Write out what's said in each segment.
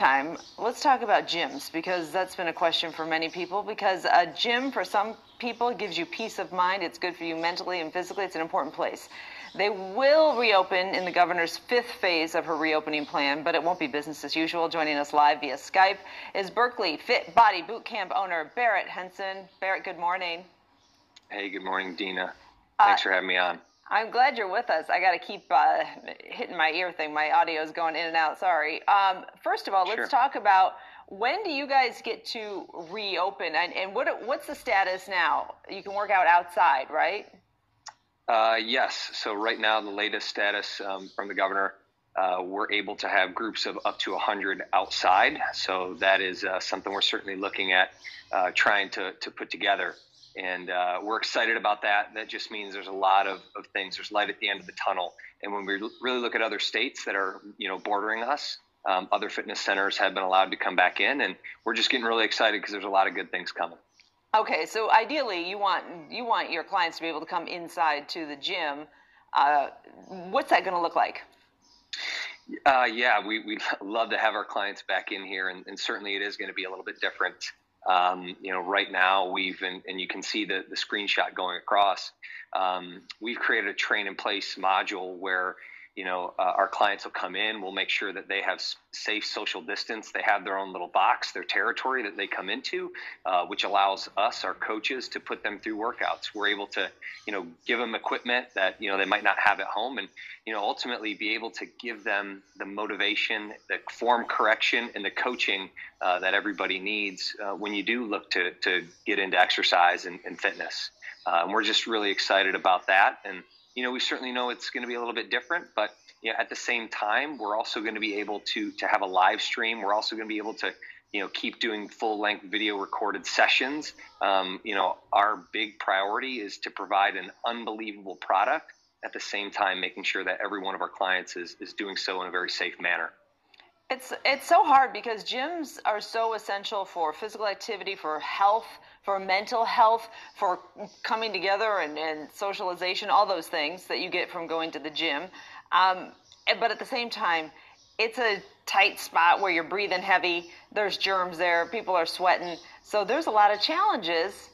time, let's talk about gyms because that's been a question for many people. Because a gym, for some people, gives you peace of mind. It's good for you mentally and physically. It's an important place. They will reopen in the governor's fifth phase of her reopening plan, but it won't be business as usual. Joining us live via Skype is Berkley Fit Body Boot Camp owner Barrett Henson. Barrett, good morning. Hey, good morning, Dina. Thanks uh, for having me on. I'm glad you're with us. I got to keep uh, hitting my ear thing. My audio is going in and out. Sorry. Um, first of all, let's sure. talk about when do you guys get to reopen, and, and what what's the status now? You can work out outside, right? Uh, yes. So right now, the latest status um, from the governor, uh, we're able to have groups of up to 100 outside. So that is uh, something we're certainly looking at uh, trying to to put together and uh, we're excited about that. That just means there's a lot of, of things. There's light at the end of the tunnel. And when we really look at other states that are, you know, bordering us, um, other fitness centers have been allowed to come back in, and we're just getting really excited because there's a lot of good things coming. Okay, so ideally, you want you want your clients to be able to come inside to the gym. Uh, what's that going to look like? Uh, yeah, we we love to have our clients back in here, and, and certainly it is going to be a little bit different. Um, you know, right now we've and, and, you can see the the screenshot going across. Um, we've created a train in place module where you know, uh, our clients will come in. We'll make sure that they have safe social distance. They have their own little box, their territory that they come into, uh, which allows us, our coaches, to put them through workouts. We're able to, you know, give them equipment that you know they might not have at home, and you know, ultimately be able to give them the motivation, the form correction, and the coaching uh, that everybody needs uh, when you do look to to get into exercise and, and fitness. Uh, and we're just really excited about that and you know, we certainly know it's going to be a little bit different, but you know, at the same time, we're also going to be able to to have a live stream. We're also going to be able to you know keep doing full length video recorded sessions. Um, you know, our big priority is to provide an unbelievable product at the same time making sure that every one of our clients is is doing so in a very safe manner. It's it's so hard because gyms are so essential for physical activity, for health, for mental health, for coming together and, and socialization, all those things that you get from going to the gym. Um, but at the same time, it's a tight spot where you're breathing heavy. There's germs there. People are sweating. So there's a lot of challenges.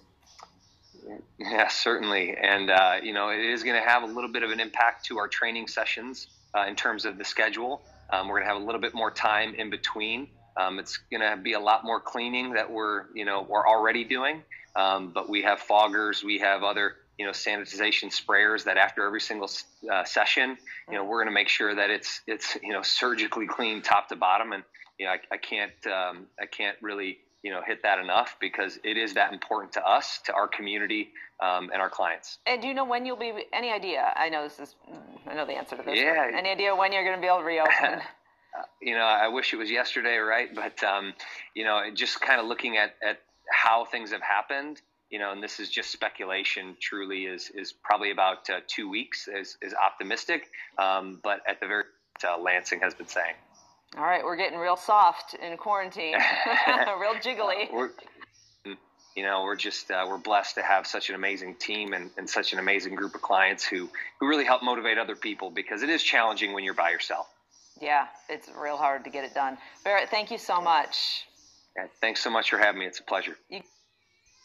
Yeah, certainly. And, uh, you know, it is going to have a little bit of an impact to our training sessions uh, in terms of the schedule. Um, we're going to have a little bit more time in between. Um, it's going to be a lot more cleaning that we're, you know, we're already doing. Um, but we have foggers, we have other, you know, sanitization sprayers that after every single uh, session, you know, we're going to make sure that it's, it's, you know, surgically clean top to bottom. And, you know, I, I can't, um, I can't really, you know, hit that enough because it is that important to us, to our community, um, and our clients. And do you know when you'll be? Any idea? I know this is. I know the answer to this. Yeah. Any idea when you're going to be able to reopen? you know, I wish it was yesterday, right? But um, you know, just kind of looking at at how things have happened. You know, and this is just speculation. Truly, is is probably about uh, two weeks is is optimistic. Um, but at the very uh, Lansing has been saying. All right, we're getting real soft in quarantine, real jiggly. We're, you know we're just uh, we're blessed to have such an amazing team and, and such an amazing group of clients who who really help motivate other people because it is challenging when you're by yourself. Yeah it's real hard to get it done. Barrett thank you so much. Yeah, thanks so much for having me. It's a pleasure. You-